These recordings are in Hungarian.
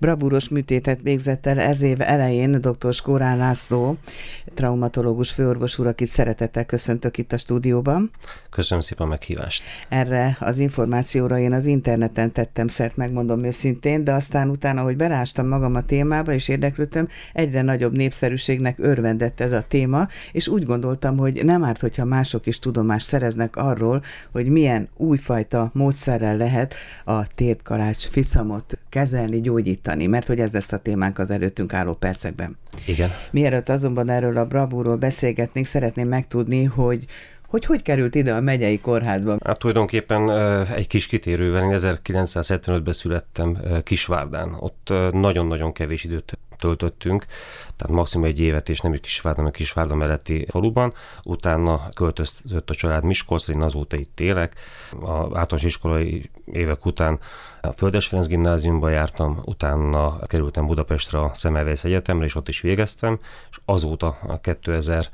Bravúros műtétet végzett el ez év elején dr. Skórán László, traumatológus főorvos úr, akit szeretettel köszöntök itt a stúdióban. Köszönöm szépen a meghívást. Erre az információra én az interneten tettem szert, megmondom őszintén, de aztán utána, hogy belástam magam a témába és érdeklődtem, egyre nagyobb népszerűségnek örvendett ez a téma, és úgy gondoltam, hogy nem árt, hogyha mások is tudomást szereznek arról, hogy milyen újfajta módszerrel lehet a térdkalács fiszamot kezelni, gyógyítani, mert hogy ez lesz a témánk az előttünk álló percekben. Igen. Mielőtt azonban erről a bravúról beszélgetnénk, szeretném megtudni, hogy hogy hogy került ide a megyei kórházba? Hát tulajdonképpen egy kis kitérővel, én 1975-ben születtem Kisvárdán. Ott nagyon-nagyon kevés időt töltöttünk, tehát maximum egy évet, és nem is Kisvárda, hanem Kisvárda melletti faluban. Utána költözött a család Miskolcra, én azóta itt élek. A általános iskolai évek után a Földes Ferenc gimnáziumba jártam, utána kerültem Budapestre a Szemelvész Egyetemre, és ott is végeztem, és azóta, a 2000.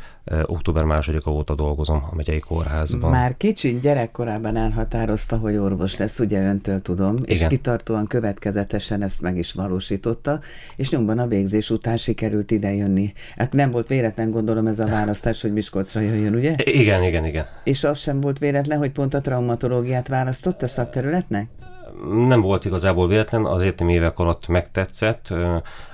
október másodika óta dolgozom a megyei kórházban. Már kicsin gyerekkorában elhatározta, hogy orvos lesz, ugye öntől tudom, és Igen. kitartóan következetesen ezt meg is valósította, és nyomban a végzés után sikerült ide jönni. Hát nem volt véletlen, gondolom ez a választás, hogy Miskolcra jöjjön, ugye? Igen, igen, igen. És az sem volt véletlen, hogy pont a traumatológiát választotta szakterületnek? Nem volt igazából véletlen, az egyetemi évek alatt megtetszett.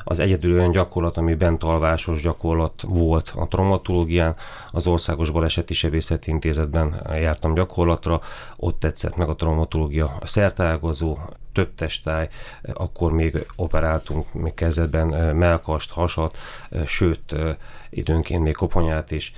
Az egyedül olyan gyakorlat, ami bentalvásos gyakorlat volt a traumatológián, az Országos Baleseti Sebészeti Intézetben jártam gyakorlatra, ott tetszett meg a traumatológia szertágazó, több testály, akkor még operáltunk még kezdetben melkast, hasat, sőt időnként még koponyát is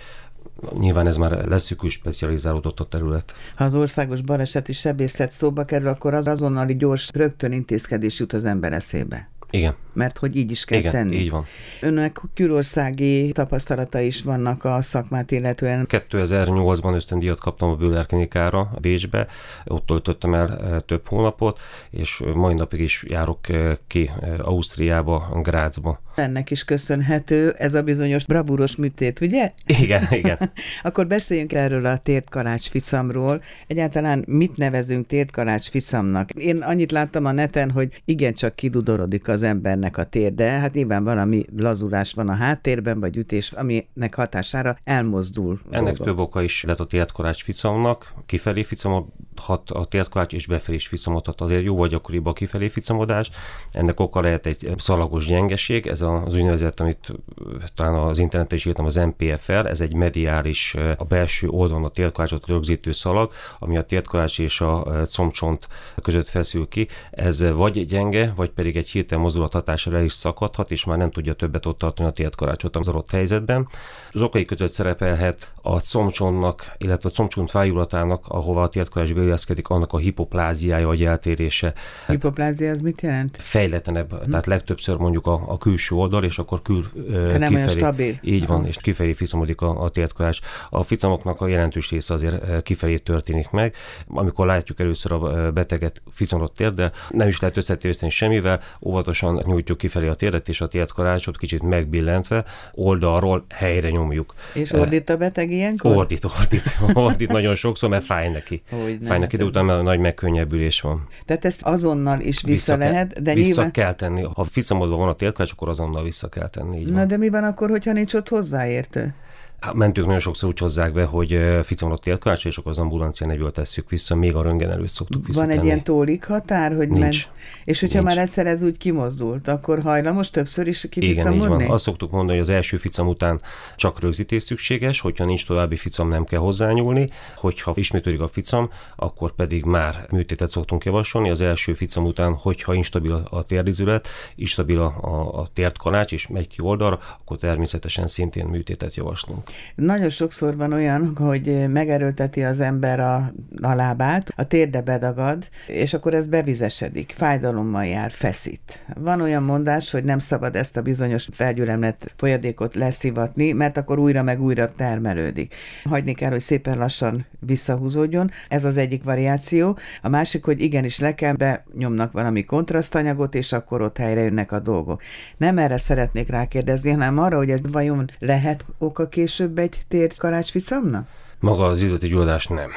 nyilván ez már leszűkül specializálódott a terület. Ha az országos baleseti sebészet szóba kerül, akkor az azonnali gyors rögtön intézkedés jut az ember eszébe. Igen. Mert hogy így is kell Igen, tenni. így van. Önnek külországi tapasztalata is vannak a szakmát illetően. 2008-ban ösztöndíjat kaptam a Büller klinikára Bécsbe, ott töltöttem el eh, több hónapot, és mai napig is járok eh, ki eh, Ausztriába, Grácsba. Ennek is köszönhető ez a bizonyos bravúros műtét, ugye? Igen, igen. Akkor beszéljünk erről a térdkalács ficamról. Egyáltalán mit nevezünk térdkalács ficamnak? Én annyit láttam a neten, hogy igencsak kidudorodik az embernek a térde, hát nyilván valami lazulás van a háttérben, vagy ütés, aminek hatására elmozdul. Ennek dolga. több oka is lett a térdkalács ficamnak. Kifelé ficamodhat a térdkalács, és befelé is ficamodhat. Azért jó vagy gyakoribb a kifelé ficamodás. Ennek oka lehet egy szalagos gyengeség, ez az úgynevezett, amit talán az interneten is írtam, az MPFR, ez egy mediális, a belső oldalon a térkalácsot rögzítő szalag, ami a térkalács és a combcsont között feszül ki. Ez vagy gyenge, vagy pedig egy hirtelen mozdulat hatására is szakadhat, és már nem tudja többet ott tartani a térkalácsot az adott helyzetben. Az okai között szerepelhet a combcsontnak, illetve a combcsont fájulatának, ahova a térkalács beilleszkedik, annak a hipopláziája vagy eltérése. Hipoplázia az mit jelent? Fejletlenebb, hm. tehát legtöbbször mondjuk a, a külső oldal, és akkor kül, Te nem kifelé. stabil. Így van, Aha. és kifelé ficamodik a, a tértkolás. A ficamoknak a jelentős része azért kifelé történik meg. Amikor látjuk először a beteget ficamodott térdel, nem is lehet összetéveszteni semmivel, óvatosan nyújtjuk kifelé a térdet, és a tértkalácsot kicsit megbillentve oldalról helyre nyomjuk. És ordít a beteg ilyenkor? Ordít, ordít, ordít nagyon sokszor, mert fáj neki. Hogy fáj neki, de utána nagy megkönnyebbülés van. Tehát ezt azonnal is vissza, vissza lehet, de vissza nyilván... kell tenni. Ha ficamodva van a tértkalács, akkor azonnal vissza kell tenni. Így Na van. de mi van akkor, hogyha nincs ott hozzáértő? Hát mentők nagyon sokszor úgy hozzák be, hogy ficamodott élkalács, és akkor az ambulancia nevül tesszük vissza, még a röngen előtt szoktuk vissza. Van egy ilyen tólik határ, hogy nincs, ment, és hogyha nincs. már egyszer ez úgy kimozdult, akkor hajlamos többször is kificamodni? Igen, így van. Azt szoktuk mondani, hogy az első ficam után csak rögzítés szükséges, hogyha nincs további ficam, nem kell hozzányúlni, hogyha ismétlődik a ficam, akkor pedig már műtétet szoktunk javasolni. Az első ficam után, hogyha instabil a térdizület, instabil a, a, a térdkalács, és megy ki oldalra, akkor természetesen szintén műtétet javaslunk. Nagyon sokszor van olyan, hogy megerőlteti az ember a, a lábát, a térde bedagad, és akkor ez bevizesedik, fájdalommal jár, feszít. Van olyan mondás, hogy nem szabad ezt a bizonyos felgyülemlett folyadékot leszivatni, mert akkor újra meg újra termelődik. Hagyni kell, hogy szépen lassan visszahúzódjon, ez az egyik variáció. A másik, hogy igenis le kell, benyomnak valami kontrasztanyagot, és akkor ott helyre jönnek a dolgok. Nem erre szeretnék rákérdezni, hanem arra, hogy ez vajon lehet oka később egy térkalács viszamna? Maga az időti gyulladás nem.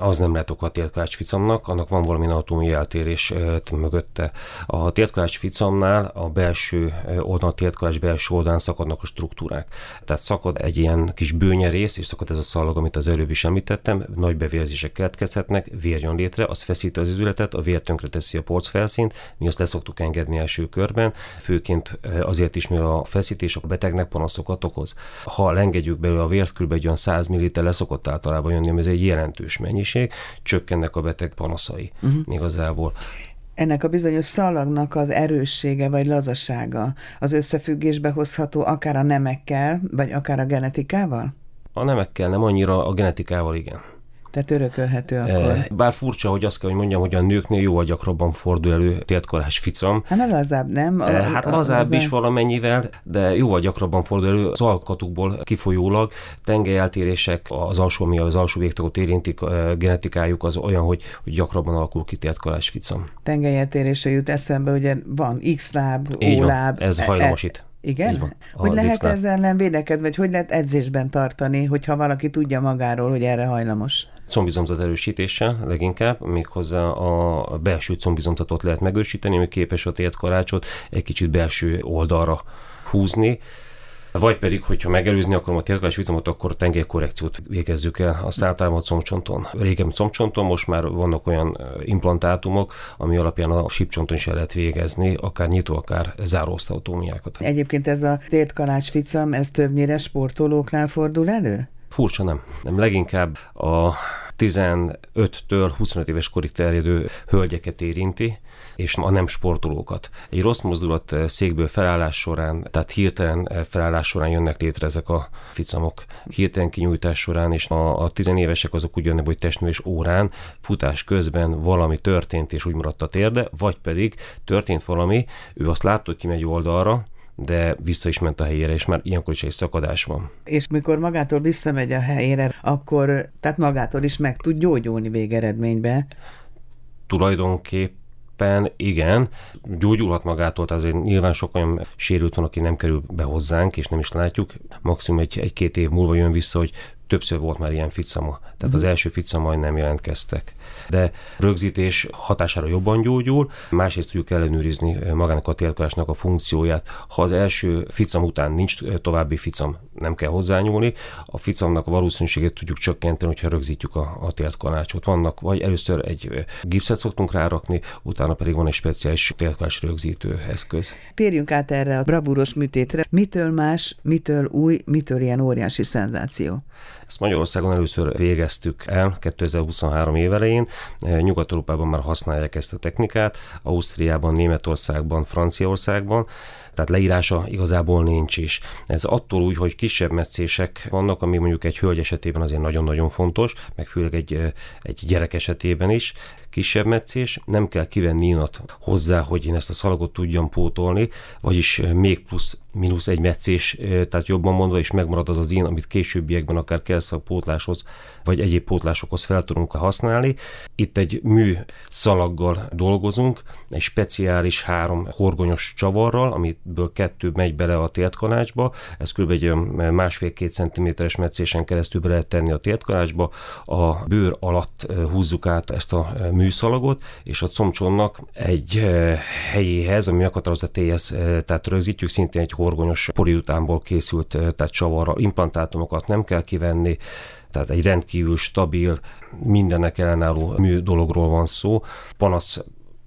Az nem lehet oka a tértkalács ficamnak, annak van valami anatómiai eltérés mögötte. A tértkalács ficamnál a belső oldalon, a tértkalács belső oldalán szakadnak a struktúrák. Tehát szakad egy ilyen kis bőnye rész, és szakad ez a szalag, amit az előbb is említettem, nagy bevérzések keletkezhetnek, vér jön létre, az feszíti az izületet, a vér tönkre teszi a porc felszínt, mi azt leszoktuk engedni első körben, főként azért is, mivel a feszítés a betegnek panaszokat okoz. Ha engedjük belőle a vért, kb. egy olyan 100 ml leszokott általában jönni, ami ez egy jelentős mennyiség, csökkennek a beteg panaszai uh-huh. igazából ennek a bizonyos szalagnak az erőssége vagy lazasága az összefüggésbe hozható akár a nemekkel, vagy akár a genetikával? A nemekkel nem annyira, a genetikával igen. Tehát örökölhető eh, akkor. Bár furcsa, hogy azt kell, hogy mondjam, hogy a nőknél jóval gyakrabban fordul elő tértkorás ficam. Hát nem lazább, nem? A, hát a, lazább a, is valamennyivel, de jóval gyakrabban fordul elő az alkatukból kifolyólag. Tengelyeltérések, az alsó, mi az alsó végtagot érintik, a genetikájuk az olyan, hogy, hogy gyakrabban alakul ki tértkorás ficam. Tengelyeltérésre jut eszembe, ugye van X-láb, O-láb. ez hajlamos e, itt. Igen? Van, hogy lehet ezzel ellen védekedni, vagy hogy lehet edzésben tartani, hogyha valaki tudja magáról, hogy erre hajlamos? Combizomzat erősítéssel leginkább, méghozzá a belső combizomzatot lehet megősíteni, ami képes a tért karácsot egy kicsit belső oldalra húzni, vagy pedig, hogyha megelőzni akarom a térkálás vizomot, akkor tengelykorrekciót végezzük el. Azt általában a combcsonton. Régen combcsonton, most már vannak olyan implantátumok, ami alapján a sípcsonton is el lehet végezni, akár nyitó, akár záró osztautómiákat. Egyébként ez a tértkalács ficam, ez többnyire sportolóknál fordul elő? Furcsa nem. Nem leginkább a 15-től 25 éves korig terjedő hölgyeket érinti, és a nem sportolókat. Egy rossz mozdulat eh, székből felállás során, tehát hirtelen eh, felállás során jönnek létre ezek a ficamok. Hirtelen kinyújtás során, és a, a tizenévesek azok úgy jönnek, hogy testnős órán, futás közben valami történt, és úgy maradt a térde, vagy pedig történt valami, ő azt látta, hogy kimegy oldalra, de vissza is ment a helyére, és már ilyenkor is egy szakadás van. És mikor magától visszamegy a helyére, akkor tehát magától is meg tud gyógyulni végeredménybe? Tulajdonképp igen, gyógyulhat magától, tehát azért nyilván sok olyan sérült van, aki nem kerül be hozzánk, és nem is látjuk. Maximum egy, egy-két év múlva jön vissza, hogy többször volt már ilyen ficama. Tehát uh-huh. az első ficama nem jelentkeztek. De rögzítés hatására jobban gyógyul, másrészt tudjuk ellenőrizni magának a térkalásnak a funkcióját. Ha az első ficam után nincs további ficam, nem kell hozzányúlni, a ficamnak a valószínűségét tudjuk csökkenteni, hogyha rögzítjük a, a térkalácsot. Vannak, vagy először egy gipszet szoktunk rárakni, utána pedig van egy speciális térkalás rögzítő eszköz. Térjünk át erre a bravúros műtétre. Mitől más, mitől új, mitől ilyen óriási szenzáció? Ezt Magyarországon először végeztük el 2023 évelején, Nyugat-Európában már használják ezt a technikát, Ausztriában, Németországban, Franciaországban, tehát leírása igazából nincs is. Ez attól úgy, hogy kisebb meccések vannak, ami mondjuk egy hölgy esetében azért nagyon-nagyon fontos, meg főleg egy, egy gyerek esetében is, kisebb meccés, nem kell kivenni inat hozzá, hogy én ezt a szalagot tudjam pótolni, vagyis még plusz mínusz egy meccés, tehát jobban mondva, és megmarad az az én, amit későbbiekben akár kell pótláshoz, vagy egyéb pótlásokhoz fel tudunk használni. Itt egy mű szalaggal dolgozunk, egy speciális három horgonyos csavarral, amiből kettő megy bele a tértkanácsba, ez kb. egy másfél-két centiméteres meccésen keresztül be lehet tenni a tértkanácsba, a bőr alatt húzzuk át ezt a műszalagot, és a comcsonnak egy helyéhez, ami meghatározza TS, tehát rögzítjük szintén egy horgonyos poliutánból készült, tehát csavarra implantátumokat nem kell kivenni, tehát egy rendkívül stabil, mindennek ellenálló mű dologról van szó. Panasz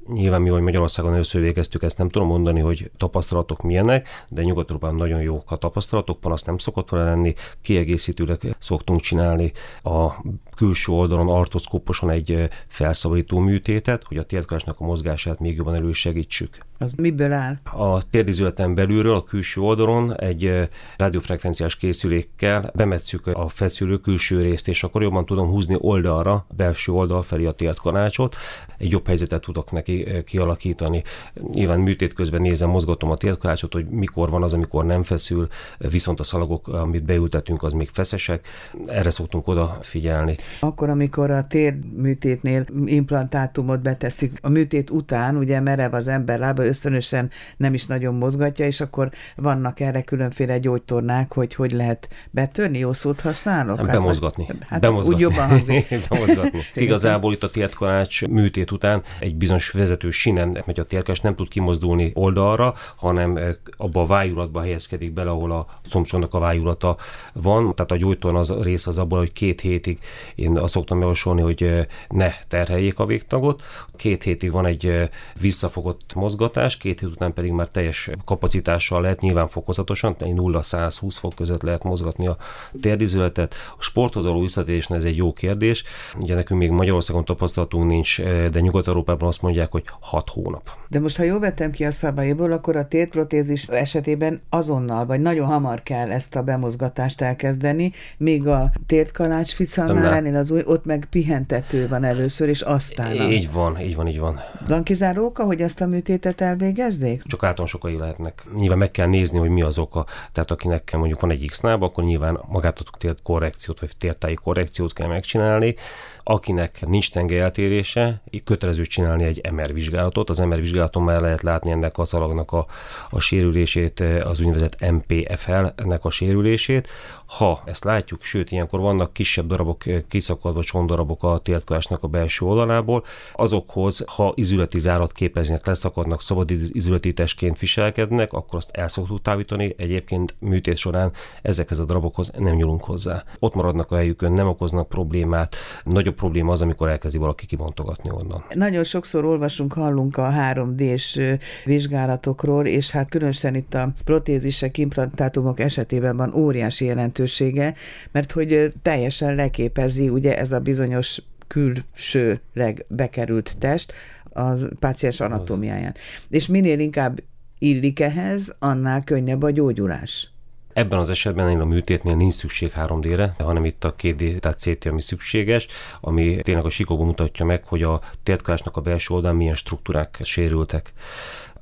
Nyilván mi, hogy Magyarországon először végeztük, ezt nem tudom mondani, hogy tapasztalatok milyenek, de nyugat nagyon jók a tapasztalatok, panasz nem szokott vele lenni, kiegészítőleg szoktunk csinálni a külső oldalon artoszkóposan egy felszabadító műtétet, hogy a térkásnak a mozgását még jobban elősegítsük. Az miből áll? A térdizületen belülről, a külső oldalon egy radiofrekvenciás készülékkel bemetszük a feszülő külső részt, és akkor jobban tudom húzni oldalra, belső oldal felé a térkanácsot, egy jobb helyzetet tudok neki kialakítani. Nyilván műtét közben nézem, mozgatom a térkanácsot, hogy mikor van az, amikor nem feszül, viszont a szalagok, amit beültetünk, az még feszesek. Erre szoktunk odafigyelni. Akkor, amikor a térműtétnél implantátumot beteszik, a műtét után ugye merev az ember lába, ösztönösen nem is nagyon mozgatja, és akkor vannak erre különféle gyógytornák, hogy hogy lehet betörni, jó szót használok? Hát, bemozgatni. Hát bemozgatni. úgy jobban hangzik. bemozgatni. Igazából itt a térkalács műtét után egy bizonyos vezető sinen megy a térkalács, nem tud kimozdulni oldalra, hanem abba a vájulatba helyezkedik bele, ahol a szomcsónak a vájulata van. Tehát a gyógytorn az rész az abból, hogy két hétig én azt szoktam javasolni, hogy ne terheljék a végtagot. Két hétig van egy visszafogott mozgatás, két hét után pedig már teljes kapacitással lehet, nyilván fokozatosan, 0-120 fok között lehet mozgatni a térdizületet. A sporthoz való visszatérésnél ez egy jó kérdés. Ugye nekünk még Magyarországon tapasztalatunk nincs, de Nyugat-Európában azt mondják, hogy 6 hónap. De most, ha jól vettem ki a szabályból, akkor a térprotézis esetében azonnal, vagy nagyon hamar kell ezt a bemozgatást elkezdeni, míg a tértkalács ficalnál ennél az új, ott meg pihentető van először, és aztán... A... Így van, így van, így van. Van kizáró oka, hogy ezt a műtétet elvégezzék? Csak általános okai lehetnek. Nyilván meg kell nézni, hogy mi az oka. Tehát akinek mondjuk van egy x akkor nyilván magát a tért korrekciót, vagy tértáji korrekciót kell megcsinálni. Akinek nincs tengelyeeltérése, kötelező csinálni egy MR vizsgálatot. Az MR vizsgálaton már lehet látni ennek a szalagnak a, a sérülését, az úgynevezett MPFL-nek a sérülését. Ha ezt látjuk, sőt, ilyenkor vannak kisebb darabok, kiszakadva csondarabok a tértkalásnak a belső oldalából, azokhoz, ha izületi zárat képeznek, leszakadnak, szabad izületi testként viselkednek, akkor azt el szoktuk távítani. Egyébként műtét során ezekhez a darabokhoz nem nyúlunk hozzá. Ott maradnak a helyükön, nem okoznak problémát. Nagyobb probléma az, amikor elkezdi valaki kibontogatni onnan. Nagyon sokszor olvasunk, hallunk a 3D-s vizsgálatokról, és hát különösen itt a protézisek, implantátumok esetében van óriási jelentősége, mert hogy teljesen leképezi ugye ez a bizonyos külsőleg bekerült test a páciens anatómiáján. És minél inkább illik ehhez, annál könnyebb a gyógyulás. Ebben az esetben én a műtétnél nincs szükség 3D-re, hanem itt a 2D, tehát CT, ami szükséges, ami tényleg a sikóban mutatja meg, hogy a tértkásnak a belső oldalán milyen struktúrák sérültek.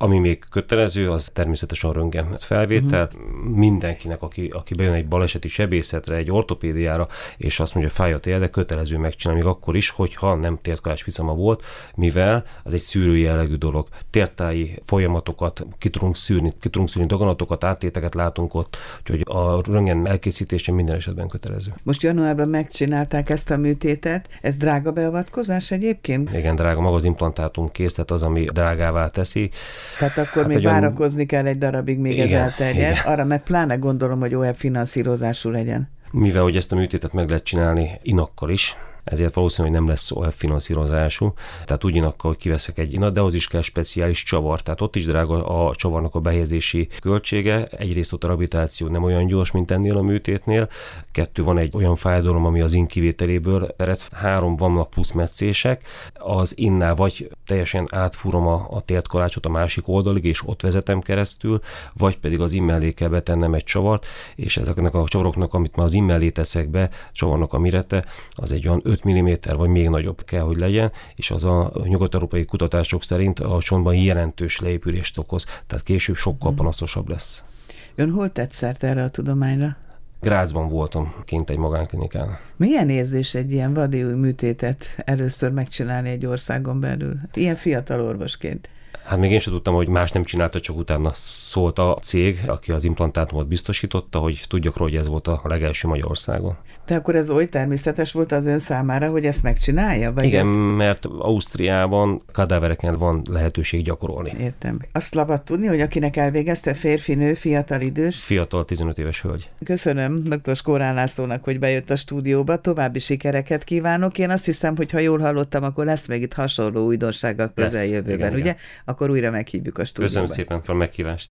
Ami még kötelező, az természetesen a röntgen felvétel. Uh-huh. Mindenkinek, aki, aki bejön egy baleseti sebészetre, egy ortopédiára, és azt mondja, fáj a térde, kötelező megcsinálni, még akkor is, hogyha nem tértkalás ficama volt, mivel az egy szűrő jellegű dolog. Tértáji folyamatokat ki tudunk szűrni, ki tudunk szűrni daganatokat, áttéteket látunk ott, úgyhogy a röntgen elkészítése minden esetben kötelező. Most januárban megcsinálták ezt a műtétet. Ez drága beavatkozás egyébként? Igen, drága. Maga az implantátum kész, tehát az, ami drágává teszi. Tehát akkor hát még várakozni olyan... kell egy darabig, még igen, ez elterjed. Igen. Arra meg pláne gondolom, hogy olyan finanszírozású legyen. Mivel hogy ezt a műtétet meg lehet csinálni inakkal is, ezért valószínűleg nem lesz olyan finanszírozású. Tehát ugyanakkor, hogy kiveszek egy inat, de az is kell speciális csavar. Tehát ott is drága a csavarnak a behelyezési költsége. Egyrészt ott a rehabilitáció nem olyan gyors, mint ennél a műtétnél. Kettő, van egy olyan fájdalom, ami az inkivételéből ered. Három vannak plusz meccések. Az innál vagy teljesen átfúrom a, a tértkalácsot a másik oldalig, és ott vezetem keresztül, vagy pedig az immellé kell betennem egy csavart, és ezeknek a csavaroknak, amit már az immellé teszek be, csavarnak a mirete, az egy olyan 5 mm vagy még nagyobb kell, hogy legyen, és az a nyugat-európai kutatások szerint a csontban jelentős leépülést okoz, tehát később sokkal mhm. panaszosabb lesz. Ön hol tett szert erre a tudományra? Grázban voltam kint egy magánklinikán. Milyen érzés egy ilyen vadi műtétet először megcsinálni egy országon belül? Ilyen fiatal orvosként. Hát még én sem tudtam, hogy más nem csinálta, csak utána szólt a cég, aki az implantátumot biztosította, hogy tudjak róla, hogy ez volt a legelső Magyarországon. De akkor ez oly természetes volt az ön számára, hogy ezt megcsinálja? Vagy Igen, ez... mert Ausztriában kadávereken van lehetőség gyakorolni. Értem. Azt labad tudni, hogy akinek elvégezte férfi, nő, fiatal idős? Fiatal, 15 éves hölgy. Köszönöm dr. Skórán Lászlónak, hogy bejött a stúdióba. További sikereket kívánok. Én azt hiszem, hogy ha jól hallottam, akkor lesz még itt hasonló újdonság a közeljövőben, ugye? Igen. Akkor újra meghívjuk a stúdióba. Köszönöm szépen a meghívást.